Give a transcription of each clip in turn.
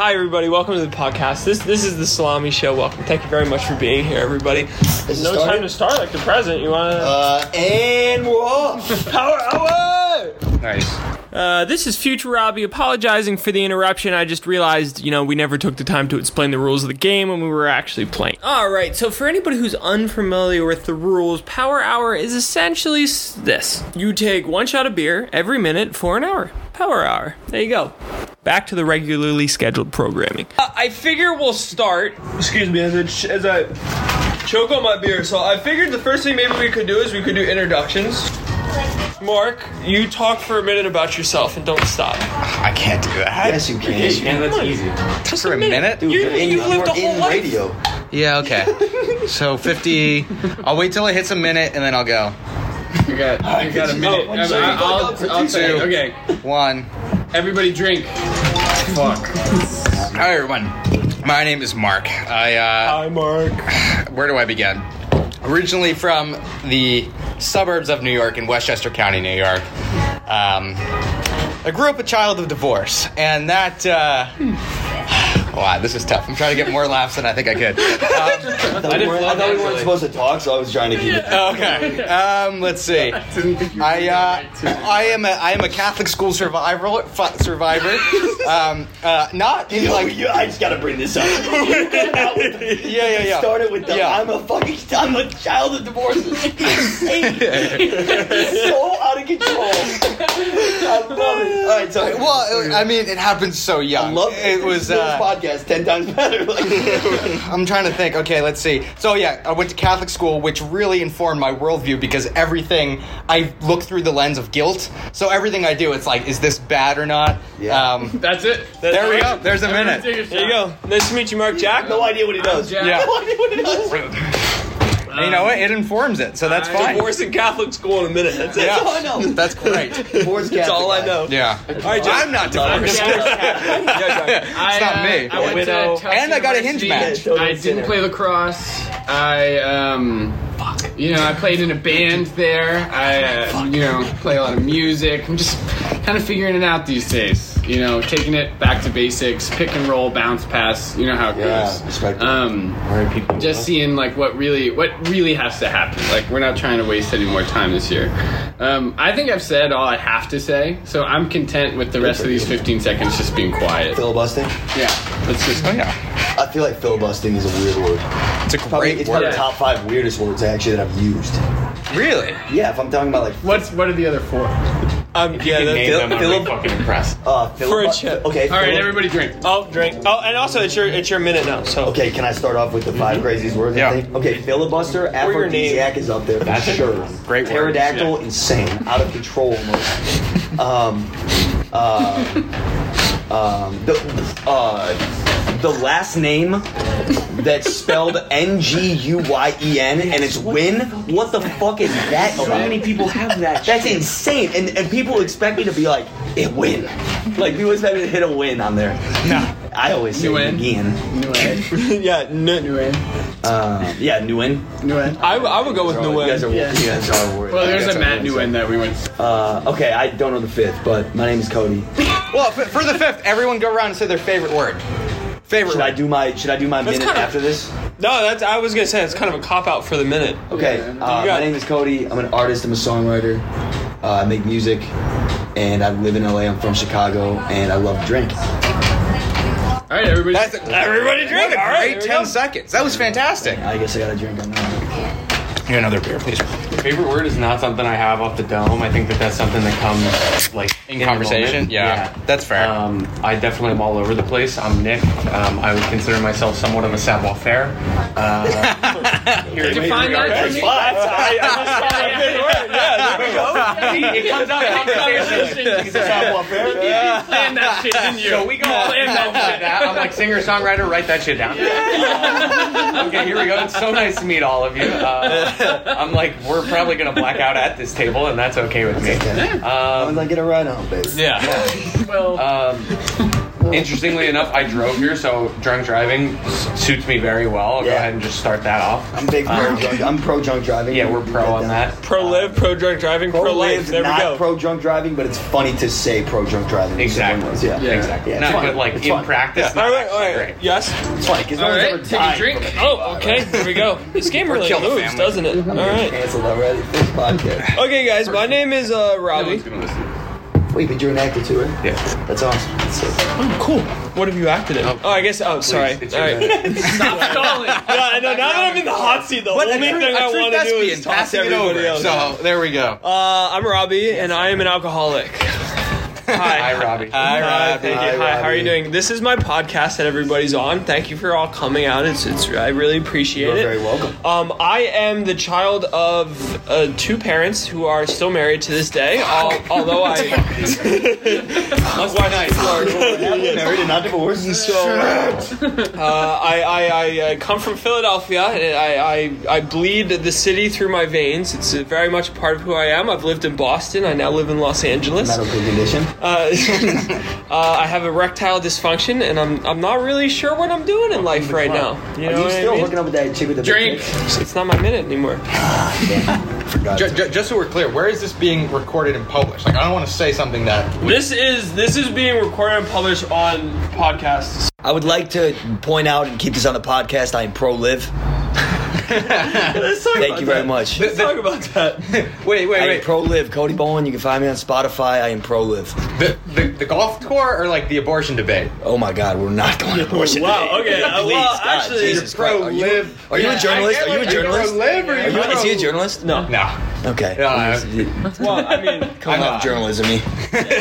Hi, everybody. Welcome to the podcast. This this is the Salami Show. Welcome. Thank you very much for being here, everybody. Is No started? time to start like the present. You want to Uh, and we're off. power hour? Nice. Uh, this is Future Robby apologizing for the interruption. I just realized, you know, we never took the time to explain the rules of the game when we were actually playing. All right, so for anybody who's unfamiliar with the rules, Power Hour is essentially s- this you take one shot of beer every minute for an hour. Power Hour. There you go. Back to the regularly scheduled programming. Uh, I figure we'll start. Excuse me, as I, ch- as I choke on my beer. So I figured the first thing maybe we could do is we could do introductions. Marc, you talk for a minute about yourself and don't stop. I can't do that. Yes, you can. Yeah, that's easy. Just For a minute? Dude, You- you're in, you lived a whole in life. radio. Yeah, okay. So 50. I'll wait till it hits a minute and then I'll go. You got, you got a minute. Oh, Um, so I- fuck I'll, up for I'll say, okay, One. Everybody drink. Fuck. Hi, everyone. My name is Marc. I, uh, Hi, Marc. where do I begin? Originally from the suburbs of New York in Westchester County, New York. Um, I grew up a child of divorce, and that, uh, wow, this is tough. I'm trying to get more laughs than I think I could. Um, I thought, we weren't, I thought we weren't supposed to talk, so I was trying to keep it. Okay. Um, let's see. I uh, I am a I am a Catholic school survivor fu- survivor. Um, uh, not in Yo, like you, I just gotta bring this up. yeah yeah yeah. Started with the Yeah. I'm a fucking I'm a child of divorce. divorces. so out of control. I love it. All right, so Well, I mean, it happened so young. I love it. Was this uh, podcast ten times better. Like, I'm trying to think. Okay, let's see. So yeah, I went to Catholic school, which really informed my worldview because everything I look through the lens of guilt. So everything I do, it's like, is this bad or not? Yeah. Um, That's it. there we go. There's a minute. There you go. Nice to meet you, Marc. Jack. no idea what he does. Jack. Yeah. No idea what he does. And you know what? It informs it, so that's I- fine. Divorce in Catholic school in a minute. That's it. Yeah. That's all I know. That's great. Divorce That's all I know. Yeah. All right, Jack. I'm not divorced. Yeah, Jack. I, It's not uh, me. I went to And I got a hinge University. match. I didn't play lacrosse. I um, Fuck. you know, I played in a band there. I uh, you know play a lot of music. I'm just kind of figuring it out these days. You know, taking it back to basics, pick and roll, bounce pass. You know how it Yeah, goes. respect it. Um, just seeing like what really what really has to happen. Like we're not trying to waste any more time this year. Um, I think I've said all I have to say, so I'm content with the rest of these 15 seconds just being quiet. Filibustering. Yeah, let's just. Oh yeah. I feel like filibustering is a weird word. It's a Probably, great it's one word. of the top five weirdest words actually that I've used. Really? Yeah, if I'm talking about like What's what are the other four? Um, yeah, that's Phil- Philip- fucking impressed. uh, For a chip. Okay. All right, filib- everybody drink. Oh, drink. Oh, and also it's your it's your minute now. So Okay, can I start off with the 5 craziest words? Yeah. Think? Okay, filibuster, your name. aphrodisiac is up there for That's a sure. great word. Pterodactyl, insane, out of control almost. um, uh, um, the uh, the last name that's spelled N G U Y E N and it's win. What the fuck is that? So many people have that. That's insane, and and people expect me to be like, it win. Like people expect me to hit a win on there. No. I always say Nguyen. again. New end. yeah, n- New end. Um, yeah, Nguyen. New end. I, I would go with You guys are, Nguyen. Yeah. you guys are worried. Well, there's a are Matt worried. New end that we went. Uh, okay, I don't know the fifth, but my name is Cody. Well, for, for the fifth, everyone go around and say their favorite word. Favorite Should I do my Should I do my That's minute kinda- after this? No, that's I was gonna say it's kind of a cop out for the minute. Okay. Yeah. Uh, You my name is Cody. I'm an artist. I'm a songwriter. Uh, I make music, and I live in LA. I'm from Chicago, and I love to drink. All right, everybody. That's a, Everybody drink. All right, great here we ten go. seconds. That was fantastic. I guess I got to drink on that. Here, another beer, please. Favorite word is not something I have off the dome. I think that that's something that comes like In the conversation? moment. Yeah, that's fair. Um, I definitely am all over the place. I'm Nick. Um, I would consider myself somewhat of a savoir faire. Uh, here, Define here we that go. for me. I, I just saw a good word. Yeah, there we go. it comes out in conversation. He's a savoir faire. You planned that shit, didn't you? So we go all in that shit. I'm like singer songwriter. Write that shit down. okay, here we go. It's so nice to meet all of you. Uh, I'm like, we're probably gonna black out at this table, and that's okay with me. Okay. As long as Um, I get a ride home, baby. yeah. Well, um, Interestingly enough, I drove here, so drunk driving suits me very well. I'll go Yeah. ahead and just start that off. I'm big pro drunk. I'm pro drunk driving. Yeah, we're pro on that. Pro live, pro drunk driving, pro, Pro life. live, There we not go. pro drunk driving, but it's funny to say pro drunk driving. Exactly. Yeah, Yeah. Exactly. Yeah, it's no, fun. but like It's in fun. practice, all not right, all right. great. Yes. It's funny because no All one's right, ever take a died drink. from it. Oh, okay. Here we go. This game really kill the moves, family. doesn't it? All right. Canceled already. This podcast. Okay, guys. My name is uh, No Robby. one's gonna listen. Wait, but you're an actor too, right? Yeah. That's awesome. That's sick. Cool. What have you acted in? Oh, I guess. Oh, sorry. it's All your right. Stop stalling. Yeah, I know. Now that I'm in the hot seat, the only thing I want to do is talk to everybody else. So there we go. Uh, I'm Robby, and I am an alcoholic. Hi. Hi, Robby. Hi, Hi, Robby. thank you. Hi, Hi, how are you doing? This is my podcast that everybody's on. Thank you for all coming out. It's, it's I really appreciate You're it. very welcome. Um, I am the child of uh, two parents who are still married to this day. Al- although I, Must be nice. Married and not divorced. so uh, I, I, I uh, come from Philadelphia. I, I, I bleed the city through my veins. It's uh, very much a part of who I am. I've lived in Boston. I now live in Los Angeles. Medical condition. Uh, uh, I have erectile dysfunction, and I'm I'm not really sure what I'm doing in life right now. You know Are you what still I mean? hooking up with that chick with the big Drink. tits? It's not my minute anymore. Forgot. Ju- ju- just so we're clear, where is this being recorded and published? Like, I don't want to say something that. This is this is being recorded and published on podcasts. I would like to point out and keep this on the podcast. I am pro live. Let's talk Thank you very much. Let's talk about that. Wait, wait, I am wait. pro live. Cody Bowen. You can find me on Spotify. I am pro live. The, the the golf tour or like the abortion debate? Oh my God, we're not going to abortion. Wow, today. okay, uh, Please, well, God, actually, Jesus pro Christ. Are you, live. are you Yeah, a journalist? Are you a like, are you journalist? pro live or Are you you, pro- is he a journalist? No. No. Okay. No, I- Well, I mean, Come I'm off journalism, me.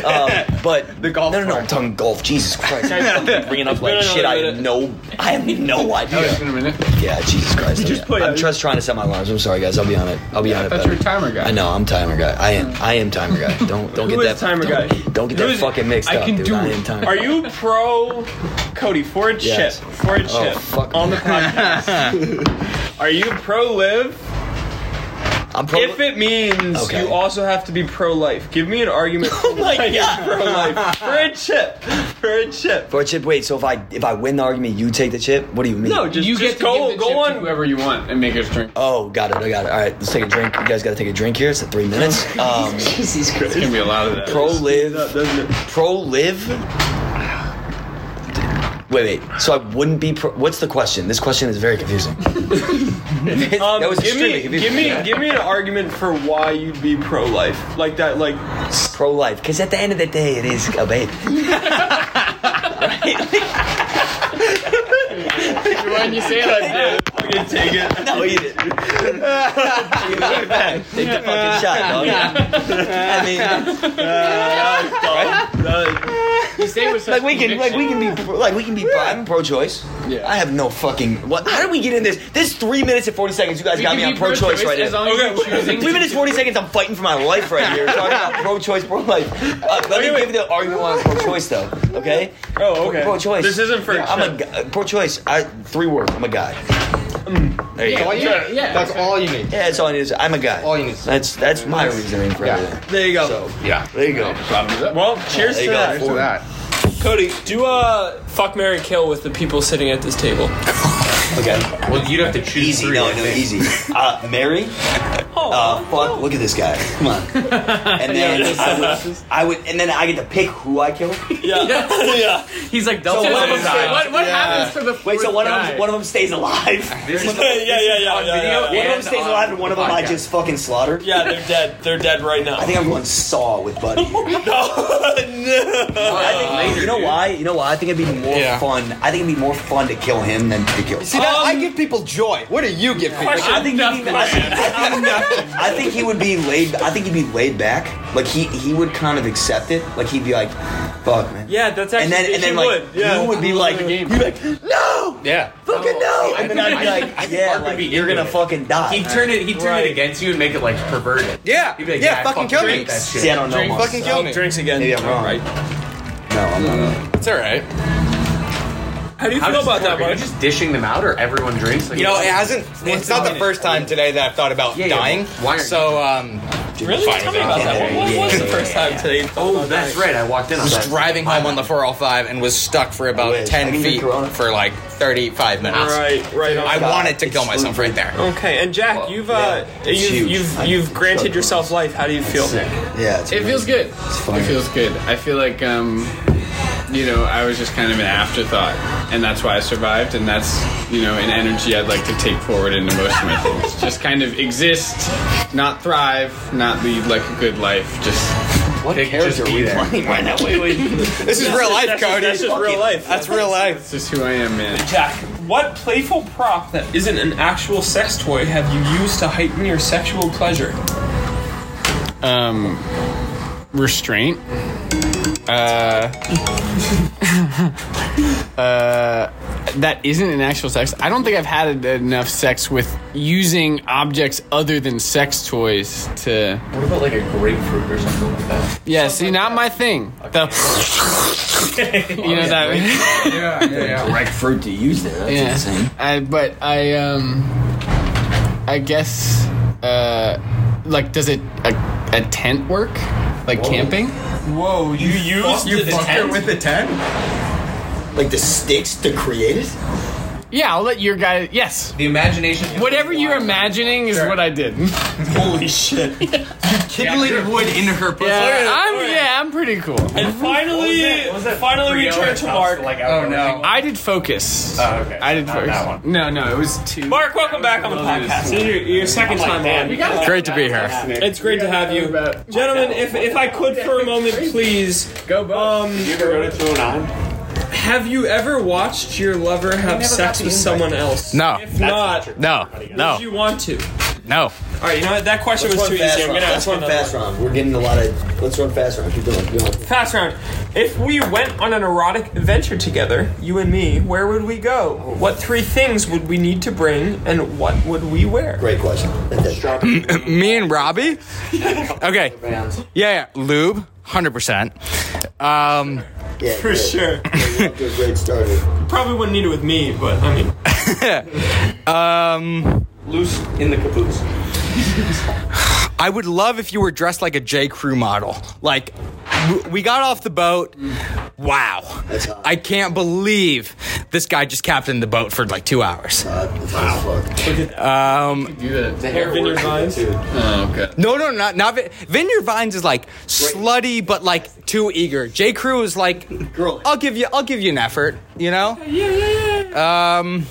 um, but The golf No, no, no. part. I'm talking golf. Jesus Christ! I'm fucking bringing up like been shit. I another have no. I have no idea. It's been a minute. Yeah, Jesus Christ. just put- I'm just trying to set my alarms. I'm sorry, guys. I'll be on it. I'll be on it. thought better. you timer guy. I know. I'm timer guy. I am. I am timer guy. Don't don't get that timer guy? Don't get Who that is- fucking mixed I up, can dude. do I it. am timer. are you pro Cody for a chip? Yes. For a oh, chip fuck. on the podcast. are you pro live? I'm pro. If it means Okay. you also have to be pro life, give me an argument. Oh my God. pro life for a chip. For a chip. for a chip. Wait. So if I if I win the argument, you take the chip. What do you mean? No, just you just get to go give the go chip on. to whoever you want and make us drink. Oh, got it. I got it. All right, let's take a drink. You guys got to take a drink here. It's at three minutes. Um, Jesus Christ. It's gonna be a lot of that. pro live. doesn't it? Pro live. Wait, wait. So I wouldn't be. Pro, what's the question? This question is very confusing. Um, that was give extremely me, confusing. give me, give me an argument for why you'd be pro-life, like that, like pro life because at the end of the day, it is a baby. When you say it like that, fucking take it. No, eat it. Take the fucking shot, dog. I mean, Uh, you say it with such like we can, like we can be, pro- like we can be. Pro, I'm pro-choice. Yeah. I have no fucking. What? How did we get in this? This three minutes and forty seconds. You guys We got can me on be pro-choice right as now. long as Okay. you're choosing. Three minutes, 40 seconds, I'm fighting for my life right here. Talking about pro choice, pro life. Uh, let me wait. give the argument on pro choice, though. Okay? Oh, okay. Pro choice. This isn't for I'm a chip. pro choice. I Three words. I'm a guy. There you Yeah, go. All you Yeah, need. yeah. That's all you need. Yeah, that's all I need. Is I'm a guy. All you need. That's that's my reasoning for Yeah. everything. There you go. So Yeah. there you go. Well, cheers There to you go. that. For that. Cody, do a fuck, Mary kill with the people sitting at this table. Okay. Well, you'd have to choose Easy. three. No, I no, think. easy. Uh, Mary. Oh, Uh, fuck. Look at this guy. Come on. And then I would, I would, and then I get to pick who I kill. yeah, yeah. He's like double. So Just- one what what happens to the Wait, so fourth one of guy? them, one of them stays alive. This is, yeah, yeah, yeah, yeah, on yeah, yeah. One of them stays on alive, and one of them I podcast. just fucking slaughter. Yeah, they're dead. They're dead right now. I think I'm going Saw with Buddy. no. I think, you know why? You know why? I think it'd be more Yeah. fun. I think it'd be more fun to kill him than to kill. See, that, I Um, give people joy. What do you give people? I think, he'd be, I, think, I, think, I think he would be laid. I think he'd be laid back. Like he he would kind of accept it. Like he'd be like, "Fuck, man." Yeah, that's actually. And then and then you like would. Yeah. you would be like, the game. you'd be like, "No, Yeah. fucking no," and then think- I'd be I I like, think "Yeah, Marc would like be you're into gonna it. fucking die." He'd turn it. He'd turn Right. it against you and make it like perverted. Yeah. He'd be like, yeah, fucking kill me. hate That shit. See, I don't know. Drink most. Fucking kill me. Drinks again. Maybe I'm wrong. Right. No, I'm not. It's all right. How do you How feel does about it that, work? Are you Marc? just dishing them out, or everyone drinks? Like, You know, it hasn't. It's not the first time today that I've thought about Yeah, yeah, dying. why aren't so, um, Really? Fine Tell with me about that. that. What, what was the first time today? you told Oh, about that's that? right. I walked in on that. driving home on the 405 and was stuck for about wish. I 10 can do feet Corona. for like 35 minutes. Right, right. I on. wanted to kill myself right there. Okay, and Jack, you've uh, yeah, it's you've huge. you've you've granted yourself life. How do you feel? Yeah, it's It feels good. It feels good. I feel like um, you know, I was just kind of an afterthought, and that's why I survived. And that's you know an energy I'd like to take forward into most of my things. Just kind of exist, not thrive, not lead like a good life. Just What Pick- character just are we there. playing right now? Wait, wait. This is real life, Cody. that's just real life. That's real life. that's just who I am, man. Jack, what playful prop that isn't an actual sex toy have you used to heighten your sexual pleasure? Um, restraint. Uh, uh, that isn't an actual sex. I don't think I've had enough sex with using objects other than sex toys to. What about like a grapefruit or something like that? Yeah, see, not my thing. The, you know that. Yeah, yeah, yeah. Direct fruit to use there. That's yeah. insane. I, but I um, I guess uh, like does it a, a tent work? Like camping? Whoa, you used You the fucked tent? her with the 10? Like the sticks to create it? Yeah, I'll let your guy. Yes, The imagination. whatever you're imagining is what I did. Holy shit! Kindling wood into her pussy. Yeah, I'm yeah, I'm pretty cool. And finally, finally we turn to Marc. Like, Oh, no. I did focus. Oh, okay. I did Not focus. that one. No, no, it was two. Marc, welcome back on the podcast. This is your, your second time on. Great to be here. It's great to have you, gentlemen. If if I could for a moment, please. Go, Bo. Um, You ever go to 209? Have you ever watched your lover have sex with someone else? No. If not, No, would no, you want to? no. All right, you know what? That question was too easy. I'm gonna Let's ask run another fast one. round. We're getting a lot of. Let's run fast round. Keep going. Keep going. Fast round. If we went on an erotic adventure together, you and me, where would we go? What three things would we need to bring, and what would we wear? Great question. Me and Robby? Okay. Yeah, yeah. Lube, 100%. Um, Yeah, For good. sure. You're off great start. here. Probably wouldn't need it with me, but I mean, um, Loose in the caboose. I would love if you were dressed like a J. Crew model. Like, we got off the boat. Wow. That's. I can't believe this guy just captained the boat for like two hours. Uh, that's hot as. Um, Do that. The hair Vineyard Vines? Oh, okay. no, no, not not Vin- Vineyard Vines is like slutty, but like too eager. J. Crew is like, Girl. I'll give you, I'll give you an effort. You know? Yeah, yeah, yeah. Um,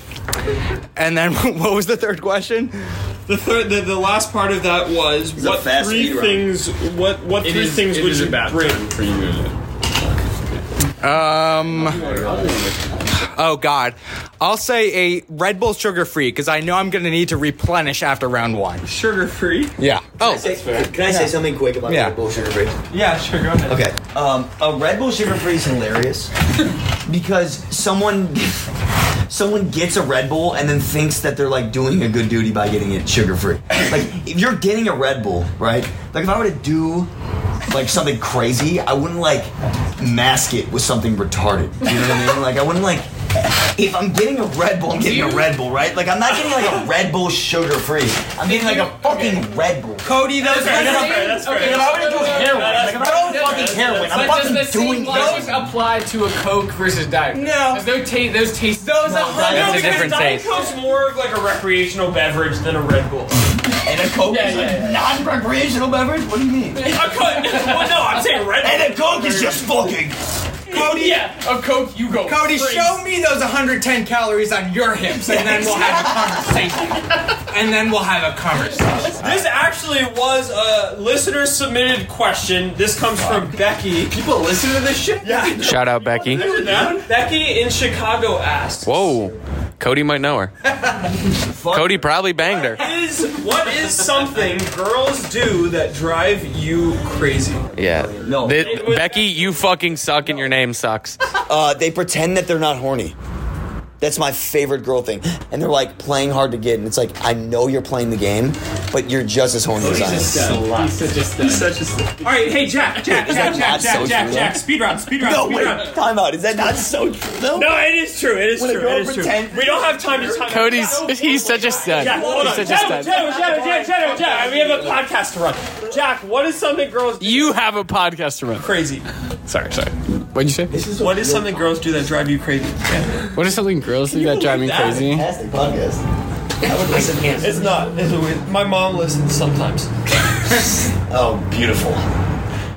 and then what was the third question? the third, the, the last part of that was a what fast three speed round. things? What what It three is- things it would is you about bring? time for you. Um. Oh God, I'll say a Red Bull sugar free because I know I'm gonna need to replenish after round one. Sugar free? Yeah. Oh. Can I say something quick about Yeah. Red Bull Sugar Free? Yeah, sure. Go ahead. Okay. Um, a Red Bull Sugar Free is hilarious because someone someone gets a Red Bull and then thinks that they're like doing a good duty by getting it sugar free. Like if you're getting a Red Bull, right? Like if I were to do like something crazy, I wouldn't like mask it with something retarded. You know what I mean? Like I wouldn't like if I'm getting a Red Bull, I'm getting a Red Bull, right? Like I'm not getting like a Red Bull sugar free. I'm getting like a fucking Red Bull. Cody, those That's fair. That's fair. Like if I were to do heroin, like if I were to do fucking heroin, I'm fucking doing logic heroin. apply to a Coke versus Diet? No. There's no taste. Those taste. Those a hundred- No, That's a because different Diet taste. Coke's more of like a recreational beverage than a Red Bull. And a Coke Yeah, is yeah, a non-recreational beverage? What do you mean? Well, no, I'm saying Red. And a Coke is just fucking. Cody, yeah, a Coke, you go. Cody, Freeze. show me those 110 calories on your hips, and then we'll have a conversation. and then we'll have a conversation. This actually was a listener submitted question. This comes from Becky. People listen to this shit? Yeah. Shout out Becky. Becky in Chicago asked. Whoa. Cody might know her. Cody probably banged her. Is what is something girls do that drive you crazy? Yeah. No. Th- Becky, you fucking suck and your name sucks. Uh, they pretend that they're not horny. That's my favorite girl thing. And they're like playing hard to get. And it's like, I know you're playing the game, but you're just as horny as I am. He's such a stud. Such a st- All right, hey Jack, Jack, Is Jack, that Jack, not Jack, so Jack, true, Jack, though? speed run, speed run, No, speed wait, run. time out. Is that not so true though? No, it is true. It is When a true. girl It is true. pretends- We don't have time to time. Out. Cody's he's such a stud. Jack, hold He's on. such a Shadow, stud. Shadow, Shadow, Jack, Shadow, Jack. We have a podcast to run. Jack, what is something girls do You have a podcast to run. crazy? Sorry, sorry. What'd you say? What is something girls do that drive you crazy? What is something girls do that drive me that? crazy? Fantastic podcast. I would listen. To it. It's not. It's weird. My mom listens sometimes. Oh, beautiful.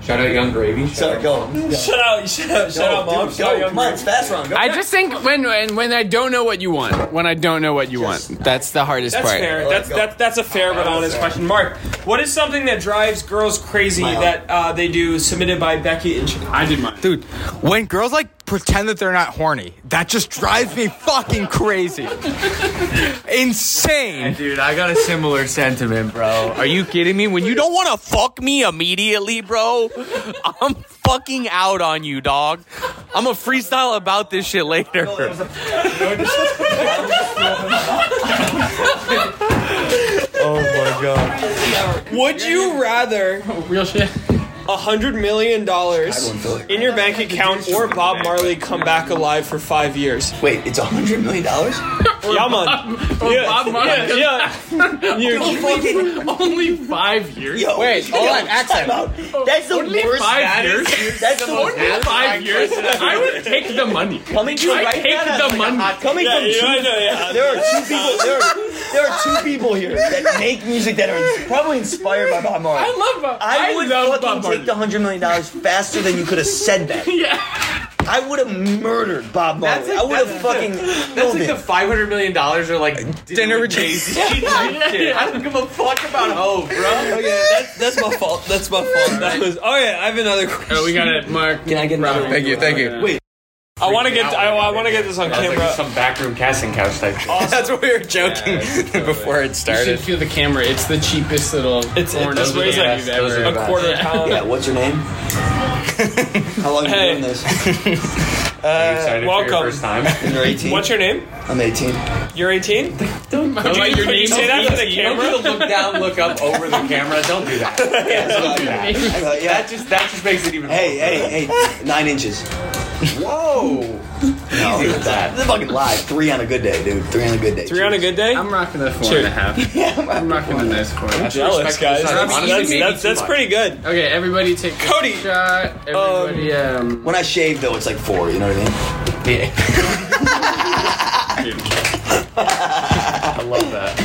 Shout out Young Gravy. Shout Sorry, go. Shut out, shut out, shut out, mom. Dude, Shut out, young Come on, girl. it's fast run. Go. I just think when, when when I don't know what you want, when I don't know what you want, that's the hardest That's part. fair. That's go. that's that's a fair but honest question. Marc, what is something that drives girls crazy that uh, they do submitted by Becky and Ch- I did mine. Dude, when girls like pretend that they're not horny, that just drives me fucking crazy. Insane. Dude, I got a similar sentiment, bro. Are you kidding me? When you don't want to fuck me immediately, bro, I'm fucking out on you, dog. I'm a freestyle about this shit later. Oh my god. Would you rather Real shit. A hundred million dollars in your bank account or Bob Marley come back alive for five years? Wait, it's a hundred million dollars? Yeah, man. Yeah, Bob Marley. yeah, yeah. You- Fucking Only five years. yo. Wait, hold on, accent. Time out. That's the Only worst. five years. That's the worst. Only five years. I would take the money. Coming to I right take now, the money. coming Yeah, from yeah, two know, yeah. There are two people. There are, there are two people here that make music that are probably inspired by Bob Marley. I love Bob. I, I would love fucking Bob Marley. take the hundred million dollars faster than you could have said that. Yeah. I would have murdered Bob Marley. Like- I would have fucking That's killed like the five hundred million dollars or like Dinner with Jay Z. I don't give a fuck about Hove, bro. Oh yeah, that's that's my fault. That's my fault. That was. Oh yeah, I have another question. Oh, we got it, Marc. Can I get another? Thank you, thank you. Wait. I want to get. I, I want to get this on That's camera. like some backroom casting couch type shit. That's what we were joking before it You should started. feel the camera. It's the cheapest little It's- it- porno this weighs video like- those ever. are a bad. quarter pound. Yeah. What's your name? How long have Hey. you been doing this? Are you excited for welcome. your first time? You're 18. What's your name? I'm 18. You're 18. I like your could you name. say that for the You don't camera? need to look down, look up over the camera. Don't do that. Don't do that. Uh, yeah. That just that just makes it even. Hey, hey, hey! Nine inches. Whoa. No, Easy with that. This fucking live. Three on a good day, dude. Three on a good day. Three on a good day. I'm rocking the four Sure. and a half. I'm rocking the nice four. That's jealous, guys. size. That's, Honestly, that's, maybe that's, too that's much. pretty good. Okay, everybody take a Cody, shot. Everybody, um, When I shave, though, it's like four. You know what I mean? Yeah. I love that.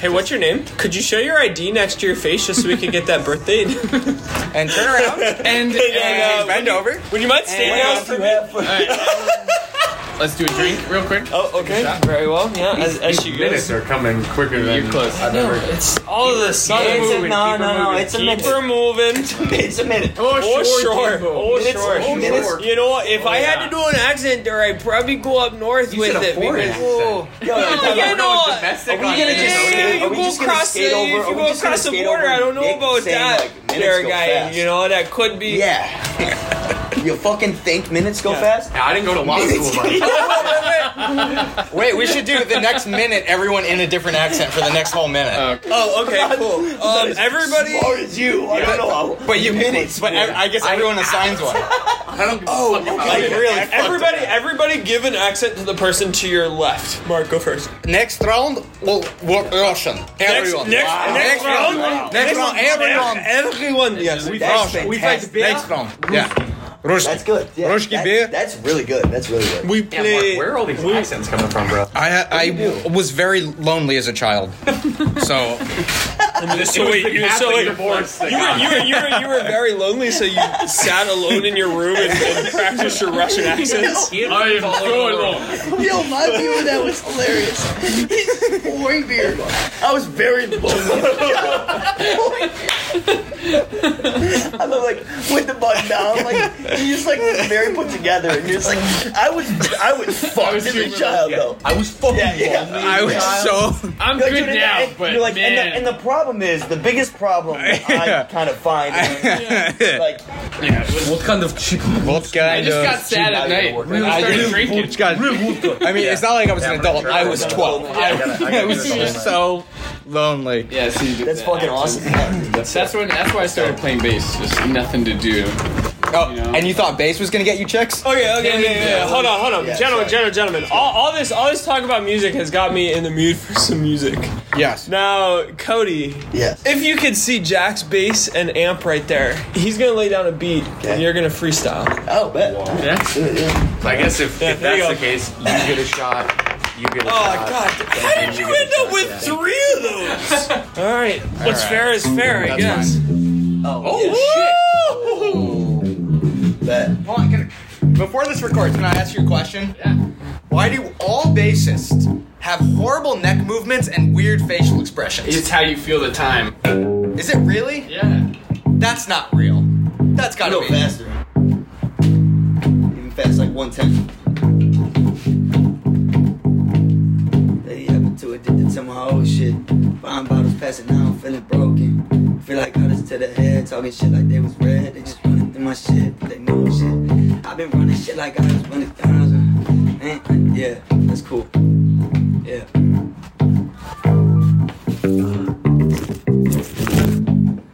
Hey, what's your name? Could you show your ID next to your face just so we could get that birthday? And turn around. and, And, and uh, Bend over. Would you mind standing out for me? Let's do a drink real quick. Oh, okay. Very well. Yeah, as, as she Minutes are coming quicker than You're close. I It's all of this. Keep It's a, moving. no, keep no, no. moving. It's a keep minute. her moving. It's a minute. Oh, Oh, sure. Jimbo. Oh, Minutes. sure. Oh, minutes. You know what? If oh, I had to do an accent there, I'd probably go up north with said a it. foreign because- accent. Yo, yo, Oh, time you out. know, domestic Are we gonna Minnesota. just- Yeah, Are you we go just gonna across the, skate over- if are you we go just gonna across the skate border, over I don't know Nick about saying, that. like, minutes there, go guy. fast? You know that could be. Yeah. You fucking think minutes go Yeah. fast? I didn't go to law school, but Wait, we should do the next minute, everyone in a different accent for the next whole minute. Oh, okay, cool. Um, everybody. Smart as you. I don't know how. but you minutes. But ev- I guess everyone assigns one. I don't give Oh, a fuck about okay. it. Really? Everybody, everybody, give an accent to the person to your left. Marc, go first. Next round, we'll work Russian. Everyone. Next, Wow. next, next round. Next round, everyone. Everyone. Yes. We that's We fantastic. Next round. Yeah. Ruski. That's good. Yeah, Ruski that's, beer. that's really good. That's really good. We Yeah, play. Marc, where are all these accents coming from, bro? I I was very lonely as a child, so So wait, you, so wait, you were, you, were, you, were, you were very lonely, so you sat alone in your room and, and practiced your Russian accents. I am so alone. Yo, my view of that was hilarious. He's pouring beer. I was very lonely. I was like with the button down, like you just like very put together, and you're just like I was I was fucked as a child though. I was fucking Yeah, yeah. lonely. I was so. I'm Like, good dude, now, and, but you're like, man. and, the, and the problem is the biggest problem that I kind of find is, like What kind of cheap? Vodka. I just uh, got sad at night. I started drinking. I mean, it's not like I was an adult. I was 12. I, I was so lonely. Yeah, so you do That's the fucking awesome. That's, that's when that's why I started playing bass. Just nothing to do. Oh, You know? and you thought bass was gonna get you chicks? Oh, okay, okay, okay, yeah, yeah. Hold on, hold on, Yeah, gentlemen, sorry. gentlemen, gentlemen. All, all this, all this talk about music has got me in the mood for some music. Yes. Now, Cody, Yes. if you could see Jack's bass and amp right there, he's gonna lay down a beat and you're gonna freestyle. Oh, bet. Yeah. I guess if, Yeah, if that's the case, you get a shot. You get a Oh shot. God! How did you end up with three of those? All right, what's right. fair is fair, I That's guess. Oh, oh shit. bet. Hold on, can I- before this records, can I ask you a question? Yeah. Why do all bassists have horrible neck movements and weird facial expressions? It's how you feel the time. Is it really? Yeah. That's not real. That's gotta little be. faster. Even fast, like 110. They happen to addicted to my old shit. Buying bottles, passing out, feeling broken. Feel like I others to the head, talking shit like they was red. They just running through my shit, but they know shit. I've been running shit like I was running thousand. Man, yeah, that's cool. Yeah.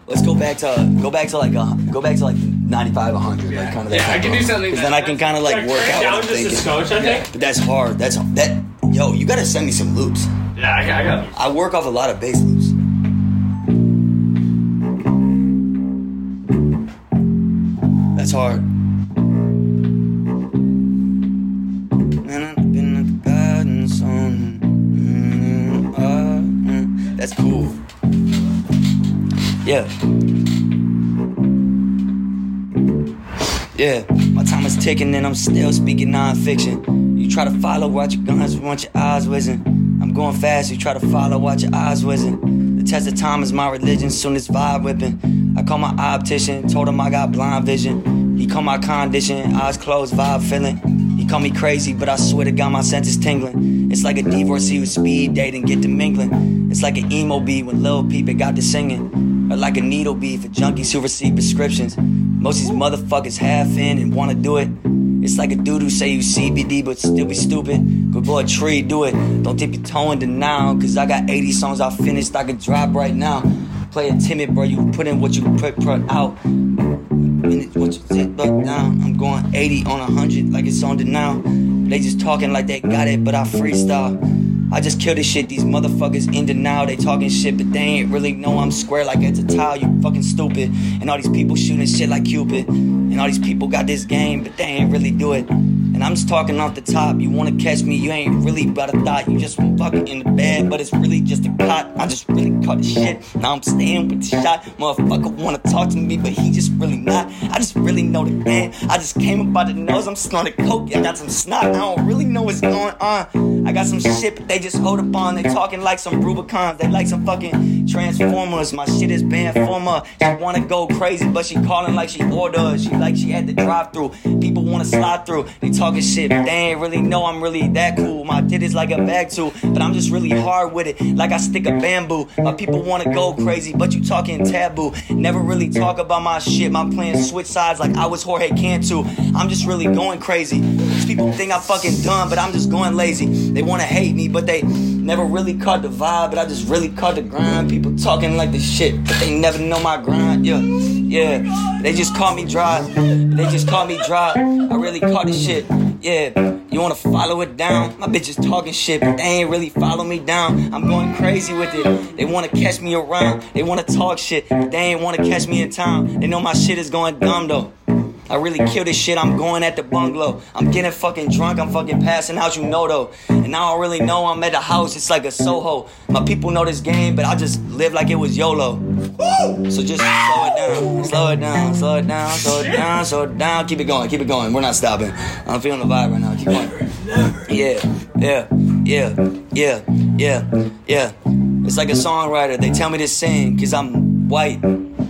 Let's go back to go back to like uh, go back to like 95, 100, like kind of that. Yeah, I can do something Because then I can kind of like work out what I'm just a thinking. scotch, I think. But that's hard. That's that. Yo, you gotta send me some loops. Yeah, I I got. I work off a lot of bass loops. That's hard. Yeah. Yeah, my time is ticking and I'm still speaking nonfiction. You try to follow, watch your guns, want your eyes whizzing. I'm going fast, you try to follow, watch your eyes whizzing. The test of time is my religion, soon as vibe whipping. I call my optician, told him I got blind vision. He call my condition, eyes closed, vibe feeling. He call me crazy, but I swear to God, my senses tingling. It's like a divorcee with speed dating, get to mingling. It's like an emo bee when Lil Peep got to singing. Like a needle bee for junkies who receive prescriptions. Most of these motherfuckers half in and wanna do it. It's like a dude who say you CBD but still be stupid. Go grow a tree, do it. Don't dip your toe in denial. Cause I got 80 songs I finished, I could drop right now. Play it timid, bro. You put in what you put, put out. What you sit back down. I'm going 80 on 100 like it's on now. They just talking like they got it, but I freestyle. I just kill this shit. These motherfuckers in denial. They talking shit, but they ain't really know I'm square like it's a tile. You fucking stupid. And all these people shooting shit like Cupid. And all these people got this game, but they ain't really do it. And I'm just talking off the top. You wanna catch me? You ain't really about a thought. You just fucking in the bed, but it's really just a cot. I just really caught the shit. Now I'm staying with the shot. Motherfucker wanna talk to me, but he just really not. I just really know the game. I just came up by the nose. I'm snorting coke. I got some snot. I don't really know what's going on. I got some shit, but they just hold up on. They talking like some Rubicons. They like some fucking Transformers. My shit is banned for her. She wanna go crazy, but she calling like she orders. She like she had to drive through. People wanna slide through. They talking shit, they ain't really know I'm really that cool. My tit is like a bag too, but I'm just really hard with it. Like I stick a bamboo. My people wanna go crazy, but you talking taboo. Never really talk about my shit. My plans switch sides like I was Jorge Cantu. I'm just really going crazy. These people think I'm fucking dumb, but I'm just going lazy. They wanna hate me, but they never really caught the vibe. But I just really caught the grind. People talking like the shit, but they never know my grind. Yeah, yeah. They just call me dry. They just call me dry. I really caught the shit. Yeah. You wanna follow it down? My bitches talking shit, but they ain't really follow me down. I'm going crazy with it. They wanna catch me around. They wanna talk shit, but they ain't wanna catch me in town. They know my shit is going dumb though. I really kill this shit, I'm going at the bungalow. I'm getting fucking drunk, I'm fucking passing out, you know though. And I don't really know I'm at the house, it's like a Soho. My people know this game, but I just live like it was YOLO. So just slow it down, slow it down, slow it down, slow it down, slow it down. Keep it going, keep it going. We're not stopping. I'm feeling the vibe right now. Keep going. Yeah, yeah, yeah, yeah, yeah, yeah. It's like a songwriter. They tell me to sing, cause I'm white.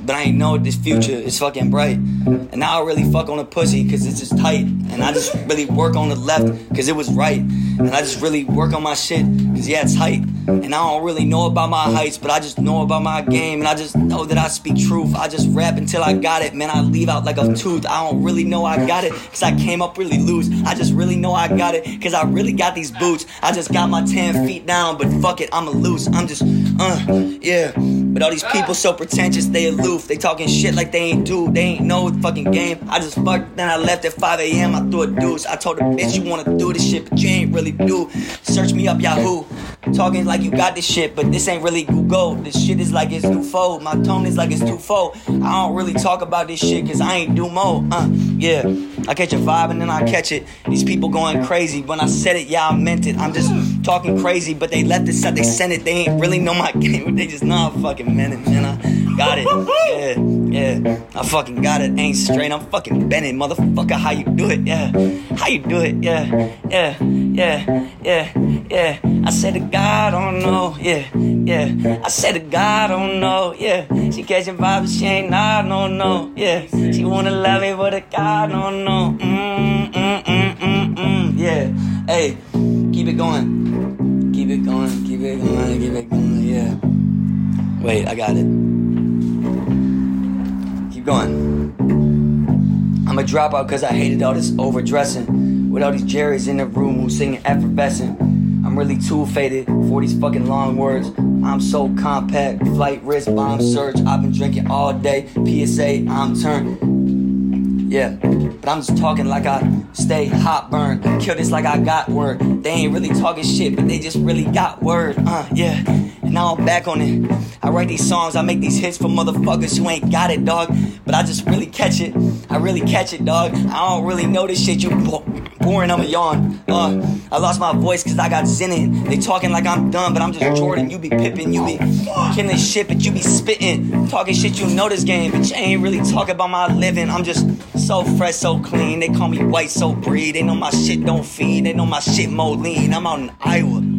But I ain't know this future is fucking bright. And now I really fuck on the pussy cause it's just tight. And I just really work on the left cause it was right. And I just really work on my shit cause yeah, it's height. And I don't really know about my heights, but I just know about my game. And I just know that I speak truth. I just rap until I got it. Man, I leave out like a tooth. I don't really know I got it cause I came up really loose. I just really know I got it cause I really got these boots. I just got my 10 feet down, but fuck it, I'm a loose. I'm just Uh, yeah. But all these people so pretentious, they They talking shit like they ain't do. They ain't know the fucking game. I just fucked, then I left at 5 a.m. I threw a deuce. I told the bitch you wanna do this shit, but you ain't really do. Search me up Yahoo. Talking like you got this shit, but this ain't really Google. This shit is like it's twofold. My tone is like it's too fold. I don't really talk about this shit cause I ain't do mo. Uh, yeah. I catch a vibe and then I catch it. These people going crazy. When I said it, yeah, I meant it. I'm just talking crazy, but they left this out, they sent it. They ain't really know my game, they just know I fucking meant it, man. I got it. Yeah, yeah. I fucking got it. Ain't straight, I'm fucking Bennett, motherfucker. How you do it? Yeah. How you do it? Yeah, yeah, yeah, yeah, yeah. I said to God, I don't know. Yeah, yeah. I said to God, I don't know. Yeah. She catching vibes, she ain't nah, no, no. Yeah. She wanna love me, but a God, no, no. Mm, mm, mm, mm, mm. Yeah. Hey, keep it going. Keep it going, keep it going, keep it going, yeah. Wait, I got it. Keep going. I'm a dropout cause I hated all this overdressing. With all these Jerry's in the room who singing effervescent. I'm really too faded for these fucking long words. I'm so compact, flight risk, bomb search. I've been drinking all day. PSA, I'm turned. Yeah, but I'm just talking like I stay hot burn. Kill this like I got word. They ain't really talking shit, but they just really got word. Uh, yeah. Now I'm back on it. I write these songs, I make these hits for motherfuckers who ain't got it, dog. But I just really catch it. I really catch it, dog. I don't really know this shit. You bo- boring, I'm a yawn. Uh, I lost my voice cause I got zen in. They talking like I'm dumb, but I'm just Jordan. You be pippin', you be killing shit, but you be spittin'. Talking shit, you know this game, but you ain't really talking about my living. I'm just so fresh, so clean. They call me white, so breed. They know my shit don't feed. They know my shit more lean. I'm out in Iowa.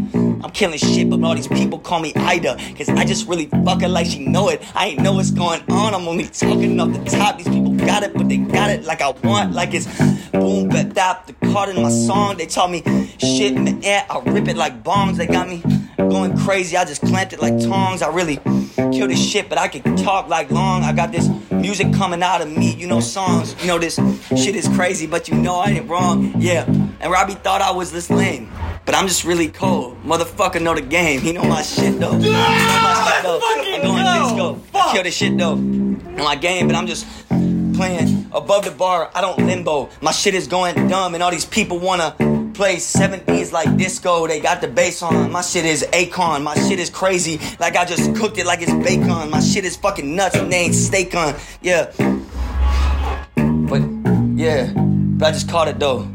I'm killing shit, but all these people call me Ida. Cause I just really fuck her like she know it. I ain't know what's going on. I'm only talking off the top. These people got it, but they got it like I want. Like it's boom, but that The card in my song. They taught me shit in the air. I rip it like bombs. They got me going crazy. I just clamped it like tongs. I really kill this shit, but I can talk like long. I got this music coming out of me. You know songs. You know this shit is crazy, but you know I ain't wrong. Yeah. And Robby thought I was this lame. But I'm just really cold. Motherfucker know the game. He know my shit though. Know my shit though. Ah, I'm going disco. I kill this shit though. My game, but I'm just playing above the bar. I don't limbo. My shit is going dumb, and all these people wanna play 70s like disco. They got the bass on. My shit is Akon. My shit is crazy. Like I just cooked it like it's bacon. My shit is fucking nuts and they ain't steak on. Yeah. But yeah, but I just caught it though.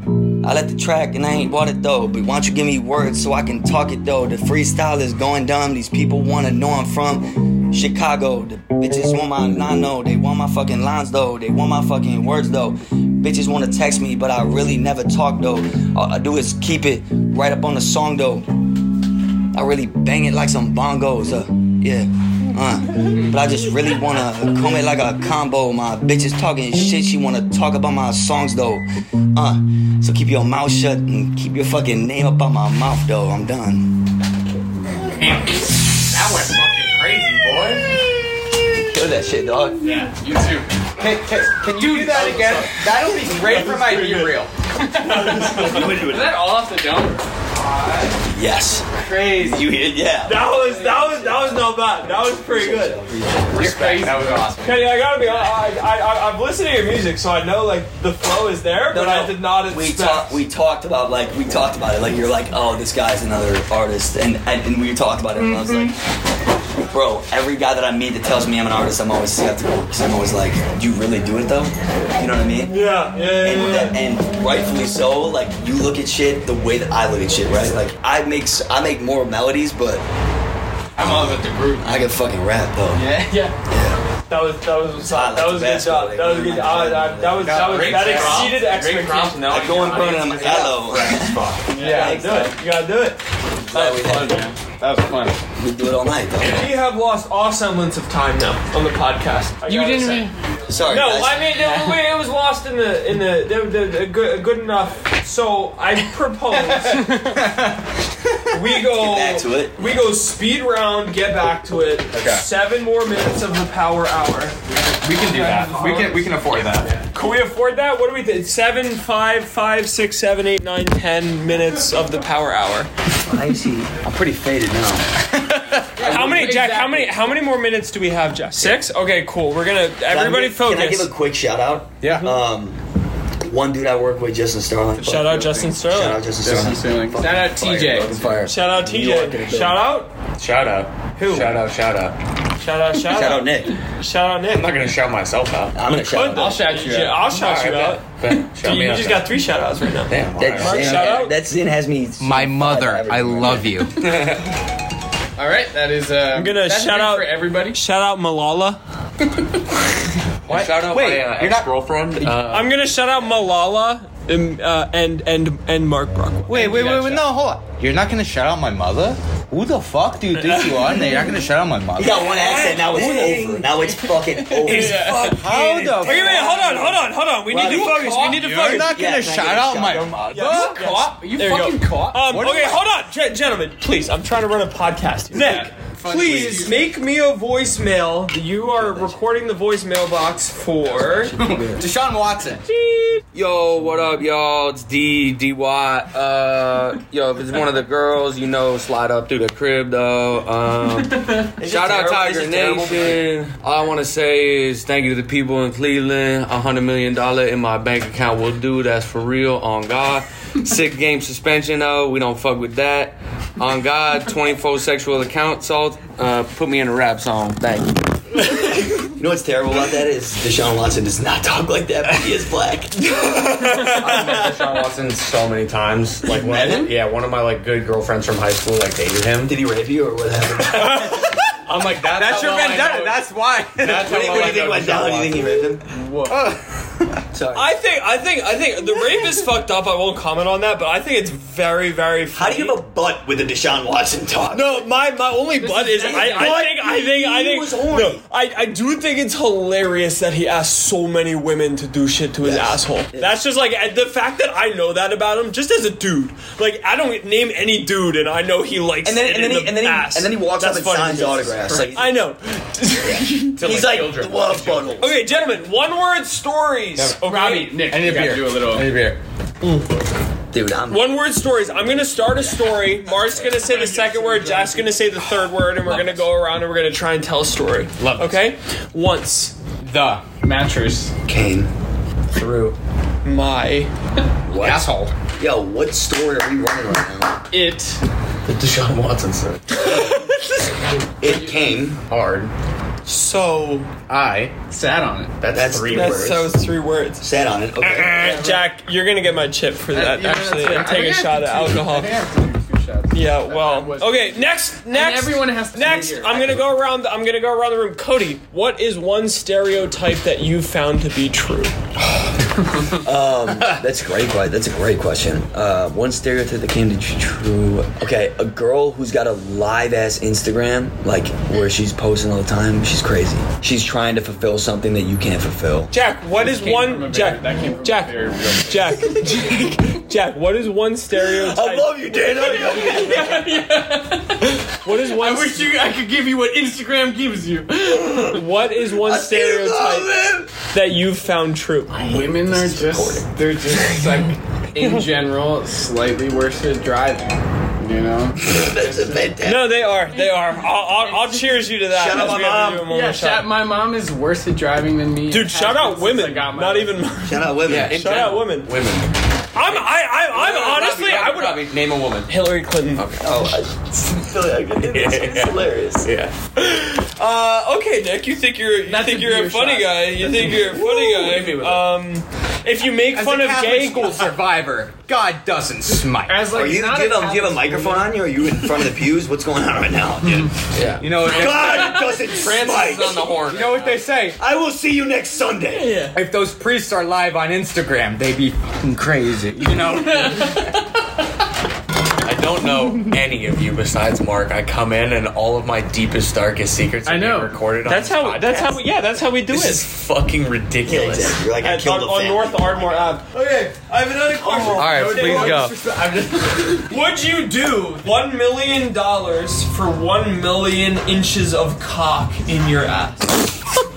I let the track and I ain't bought it though. But why don't you give me words so I can talk it though? The freestyle is going dumb. These people wanna know I'm from Chicago. The bitches want my nano. They want my fucking lines though. They want my fucking words though. Bitches wanna text me, but I really never talk though. All I do is keep it right up on the song though. I really bang it like some bongos. Uh, yeah. Uh, but I just really wanna comb it like a combo. My bitch is talking shit, she wanna talk about my songs though. Uh, so keep your mouth shut and keep your fucking name up on my mouth though. I'm done. That went fucking crazy, boy. Kill that shit, dog. Yeah, you too. Can, can, can you do that again? That'll be great for my be real. Is that all off the dome? Yes. Crazy. You hear? Yeah. That was that was that was. That was pretty good. You're crazy. That was awesome. Kenny, I gotta be honest. I, I, I've listened to your music, so I know like the flow is there, but I did not We expect. talked. We talked about like we talked about it. Like you're like, oh, this guy's another artist, and and, and we talked about it. And I was like, mm-hmm. bro, every guy that I meet that tells me I'm an artist, I'm always skeptical because I'm always like, do you really do it though? You know what I mean? yeah, yeah, yeah. And, yeah. that, and rightfully so. Like you look at shit the way that I look at shit, right? Like I make s- I make more melodies, but I'm all about the group. I can fucking rap though. Yeah. Yeah. That was that was I like that was a good job. though. That was a good job. I, I, that was that was Great that props. exceeded Great props. expectations. No, I go and burn them hello. Yeah, you gotta do it. You gotta do it. That we, Fun, man. That was fun. We do it all night though. We have lost all semblance of time now on the podcast. I You gotta didn't say. Sorry. No, guys. I mean it, it was lost in the in the, the, the, the good, good enough. So I propose we go Get back to it. We go speed round, get back to it. Okay. Seven more minutes of the power hour. We can do that. We can we can afford that. Can we afford that? What do we think? Seven, five, five, six, seven, eight, nine, ten minutes of the power hour. I see. I'm pretty faded now. How many, Jack? How many? How many more minutes do we have, Jack? Six. Okay, cool. We're gonna everybody Can I Can I give a quick shout out? Yeah. Um, one dude I work with, Justin Starling. Shout out Justin Sterling. Shout out Justin Justin Sterling. Sterling. Shout out TJ. Fire. Shout out New York in the TJ. Shout out. Shout out. Who? Shout out, shout out. Shout out. Shout, out. Shout out Nick. Shout out Nick. I'm not gonna shout myself out. I'm gonna shout out. I'll shout you Yeah, out. I'll shout you out. bet, bet. Shout You just got three shout outs right now. Damn. That alright. Marc, Zin, shout out. That Zin has me. My mother, I love you. All right, that is. Uh, I'm gonna that's shout it out- for everybody. Shout out Malala. Shout out Wait, my uh, you're not- ex-girlfriend. Uh, I'm gonna shout out Malala and uh, and and and Mark Brockwell. Wait, wait, wait, that wait, no, hold on. You're not gonna shout out my mother? Who the fuck do you think you are? No, you're not gonna shout out my mother. He got one accent. Now it's over. Now it's fucking over. How the Wait, wait, hold on, hold on, hold on. We need to focus. We need to focus. You're not gonna Yeah, shout can I out get my shout out? mother? Yes, Caught? You There you fucking go. caught? Um, okay, I- hold on, Gen- gentlemen, please. I'm trying to run a podcast. here. Nick, Fun please please. make me a voicemail. You are recording the voicemail box for. Deshaun Watson. Yo, what up, y'all? It's D D Watt. Uh, yo, if it's one of the girls, you know, slide up through the crib though. Um, shout out terrible. Tiger This is terrible. Nation. All I want to say is thank you to the people in Cleveland. A hundred million dollar in my bank account will do. That's for real. On God. Six game suspension though. We don't fuck with that. On God. Twenty four sexual account assault. Uh, put me in a rap song. Thank you. You know what's terrible about that is Deshaun Watson does not talk like that, but he is black. I've met Deshaun Watson so many times. Like, one met of, him? yeah, one of my like good girlfriends from high school like dated him. Did he rape you or what happened? I'm like, that's, That's your well I vendetta. That's why. That's what do you, what do you think know went down? Do you think he Watson. raped him? Sorry. I think, I think, I think the rape is fucked up. I won't comment on that, but I think it's very, very. How Funny. do you have a butt with a Deshaun Watson talk? No, my, my only butt is I, I think I think I think no I, I do think it's hilarious that he asked so many women to do shit to his Yes. asshole. That's just like the fact that I know that about him just as a dude. Like I don't name any dude and I know he likes And then it and then in he the and then he, and then he walks That's up and signs autographs. Like I know. he's like children. love bundles. okay, gentlemen, one word stories. Okay? Robby, Nick, I need a beer. do a little. I need a beer. Mm. Dude, I'm One word stories. I'm gonna start a story. Marc's gonna say the second word. Jack's gonna say the third word, and we're gonna go around and we're gonna try and tell a story. Love it. Okay. Once The mattress. came. Through. my What? Asshole. Yo, what story are we running right now? It. The Deshaun Watson story. It came. Hard. So I. Sat on it. That's, That's- three that's words. that was three words. Sat on it. Okay. Uh, Jack, you're gonna get my chip for that. Yeah, Actually, that's and take a I shot of alcohol. I have to do two shots. Yeah, well, okay. Next, next, everyone has to Next, here. I'm gonna go around. The, I'm gonna go around the room. Cody, what is one stereotype that you found to be true? That's a great. que- That's a great question. Uh, one stereotype that came to true. Okay, a girl who's got a live ass Instagram, like where she's posting all the time. She's crazy. She's trying to fulfill something that you can't fulfill. Jack, what is Came from one? very- Jack, that came from a Jack, Jack, Jack, Jack. What is one stereotype? I love you, Dana. What is one? I wish you. I could give you what Instagram gives you. What is one stereotype that you've found true? Women are just. They're just like, in general, slightly worse at driving. You know. That's fantastic. No, they are. They are. I'll, I'll, I'll cheers you to that. Shout out as my we have to mom. do a Yeah, of shout- shout, my mom is worse at driving than me. Dude, shout out women. I got my Not license. even. Shout out women. Yeah, in Shout out general. women. Women. I'm. I. I I'm honestly. I would. Robby, name a woman. Hillary Clinton. Oh, I feel like it's, it's hilarious. Yeah. Uh, okay, Nick. You think you're. You That's think a you're a beer funny shot. guy. You think you're a funny hit me with guy. Um, if you make As fun a of Catholic gay school survivor, God doesn't smite. As like, Are you, do, you not have a, do you have a microphone on you? Or are you in front of the pews? What's going on right now, dude? Yeah. You know, if, God doesn't Francis smite. is on the horn. you know what they say? I will see you next Sunday. Yeah. If those priests are live on Instagram, they'd be fucking crazy. You know? I don't know any of you besides Marc. I come in and all of my deepest, darkest secrets are I know. being recorded on That's this how. That's how. We, yeah. That's how we do it. This it. is fucking Yeah, ridiculous. exactly. You're like, I At- killed on, a on. North Ardmore Ave. Okay, I have another oh, question. All right, please go. Would you do one million dollars for one million inches of cock in your ass?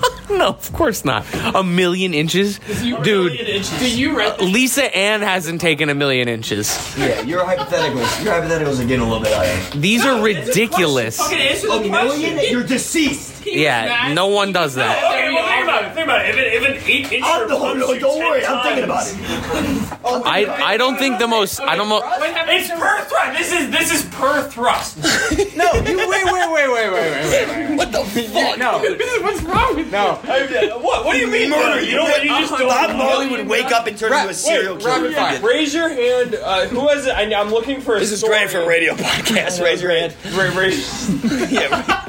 No, of course not. A million inches, dude. Do you read this? Lisa Ann hasn't taken a million inches. Yeah, your hypotheticals. Your hypotheticals are getting a little bit higher. These are ridiculous. Fucking answer the A million? You're deceased. Yeah, no one does that. Okay, well think about it. Think about it. If, it, if an eight inch I'm, no, no, don't worry. I'm thinking about it. I I don't think the most. I don't know. It's per thrust. This is this is per thrust. No, you wait, wait, wait, wait, wait, wait, wait, wait. What the fuck? No, what's wrong with no? what? What do you mean Murder. You know what? You just don't. Bob Marley would wake up and turn into a serial killer. rapid fire. Raise your hand. Uh, who has it? I, I'm looking for. A This is story. great for a radio podcast. Raise your hand. Raise- Yeah.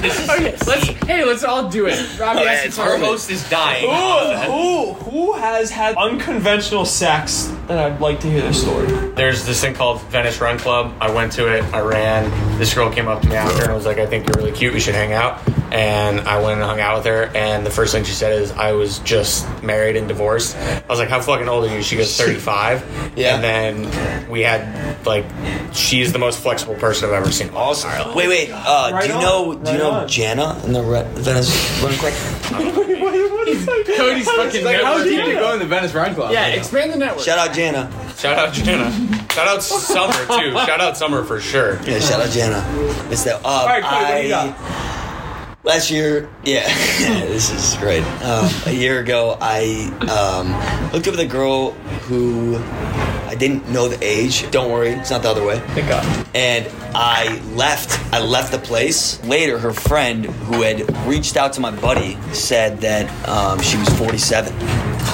Okay, let's. Hey, let's all do it. Robby has to it's Our host is dying. Who, who who has had unconventional sex? And I'd like to hear their story. There's this thing called Venice Run Club. I went to it. I ran. This girl came up to me after and was like, "I think you're really cute. We should hang out." And I went and hung out with her. And the first thing she said is, "I was just married and divorced." I was like, "How fucking old are you?" She goes, "35." Yeah. And then we had like, she's the most flexible person I've ever seen. Awesome. Wait, wait. Uh, Right do you on. know? Do you Right know on. Jana in the Re- Venice Run Club? Cody's fucking Like, how network. deep do you go in the Venice Run Club? Yeah, expand the network. Shout out Jana. Shout out Jana. Shout out Summer too. Shout out Summer for sure. Yeah, shout out Jana. It's that. Uh, All right, Cody, what do you got? Last year, yeah, this is great. Um, a year ago, I um, looked up with a girl who I didn't know the age. Don't worry, it's not the other way. Thank God. and I left. I left the place. Later, her friend, who had reached out to my buddy, said that um, she was 47,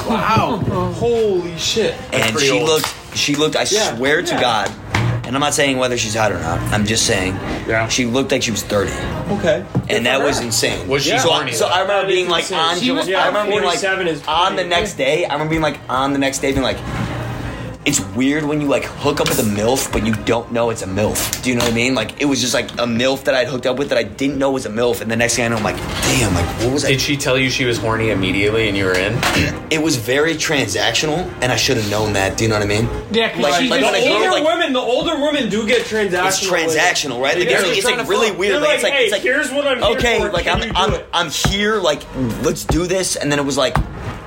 Wow. Holy shit. and she old. looked. She looked. I Yeah, swear to yeah. God, and I'm not saying whether she's hot or not. I'm just saying. Yeah. She looked like she was 30, Okay. and that was insane. Was she so, horny, so I remember being like insane. on. She was- yeah, I remember being like on the next day. I remember being like on the next day, being like. It's weird when you like hook up with a MILF, but you don't know it's a MILF. Do you know what I mean? Like it was just like a MILF that I'd hooked up with that I didn't know was a MILF, and the next thing I know, I'm like, damn, like what was I? Did she tell you she was horny immediately and you were in? It was very transactional, and I should have known that. Do you know what I mean? Yeah, 'cause Like- she like just- when a The girl, older like- women, the older women do get transactional. It's transactional, right? Like, Yeah, it's, it's like really fuck. weird. They're Like, it's like, like, it's like here's what I'm here okay, for. like Can I'm I'm? I'm here, like let's do this, and then it was like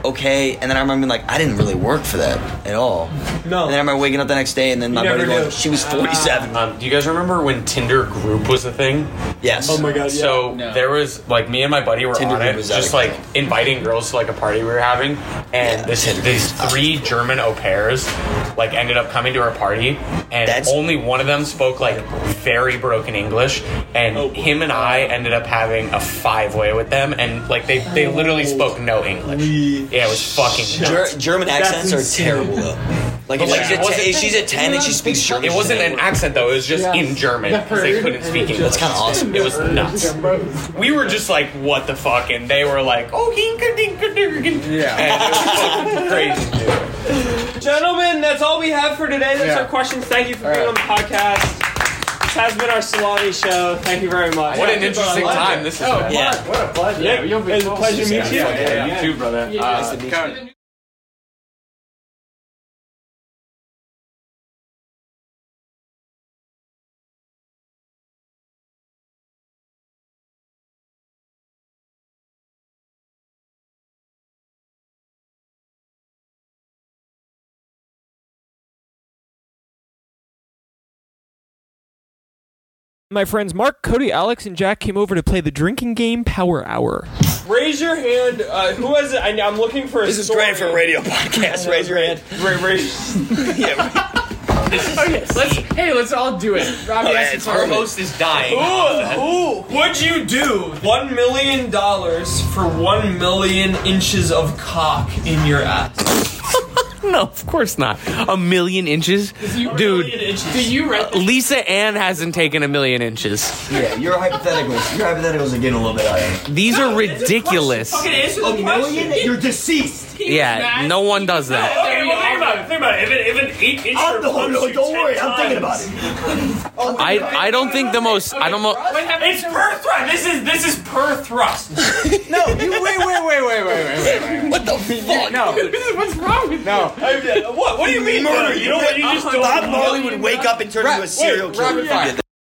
okay, and then I remember being like I didn't really work for that at all. No. And then I remember waking up the next day, and then my never buddy going, she was 47. Um, do you guys remember when Tinder Group was a thing? yes. Oh my god. Yeah. So No. there was like me and my buddy were Tinder on Group it, was just epic. like inviting girls to like a party we were having, and Yeah, this, Tinder these Group. three German au pairs like ended up coming to our party, and That's- only one of them spoke like very broken English, and Oh, him and I ended up having a five way with them, and like they they literally spoke no English. Yeah, it was fucking. Ger- nuts. German accents are insane. terrible though. Like if, Like, she's, it a wasn't- te- if she's a 10 and she speaks German, It wasn't an accent though; it was just in German because they couldn't speak English. That's kind of awesome. It was nuts. We were just like, "What the fuck?" And they were like, "Oh, hinka dinka durgan." Yeah. and it was fucking crazy. Dude. Gentlemen, that's all we have for today. That's Yeah. our questions. Thank you for being on the podcast. This has been our salami show. Thank you very much. What an interesting time this is. Oh. Yeah. What a pleasure. Yeah, you'll be it's a pleasure to meet you. Yeah, yeah, You too, brother. Yeah. Uh, My friends Marc, Cody, Alex, and Jack came over to play the drinking game Power Hour. Raise your hand. Uh, who has it? I, I'm looking for a This is story. great for a radio podcast. Raise your hand. Ra- raise- Yeah. Okay, let's. Hey, let's all do it. Robby yeah, it's Our it. host is dying. Ooh, who would you do one million dollars for one million inches of cock in your ass? No, of course not. A million inches, Million dude. inches. Do you read this? Uh, Lisa Ann hasn't taken a million inches. Yeah, your hypotheticals. Your hypotheticals are getting a little bit higher. These are ridiculous. Fucking answer the question. You're deceased. Yeah, no one does that. Okay, well think about it. Think about it. If, it, if an eight inch Oh, no, no, don't worry. I'm thinking about it. Oh I I don't think the most. I don't know. It's per thrust. This is this is per thrust. No, you wait, wait, wait, wait, wait, wait, wait, wait. What the fuck? No, what's wrong with no? what? What do you mean Murder. You know what? You just don't. Bob Marley would wake up and turn into a serial killer. rapid fire.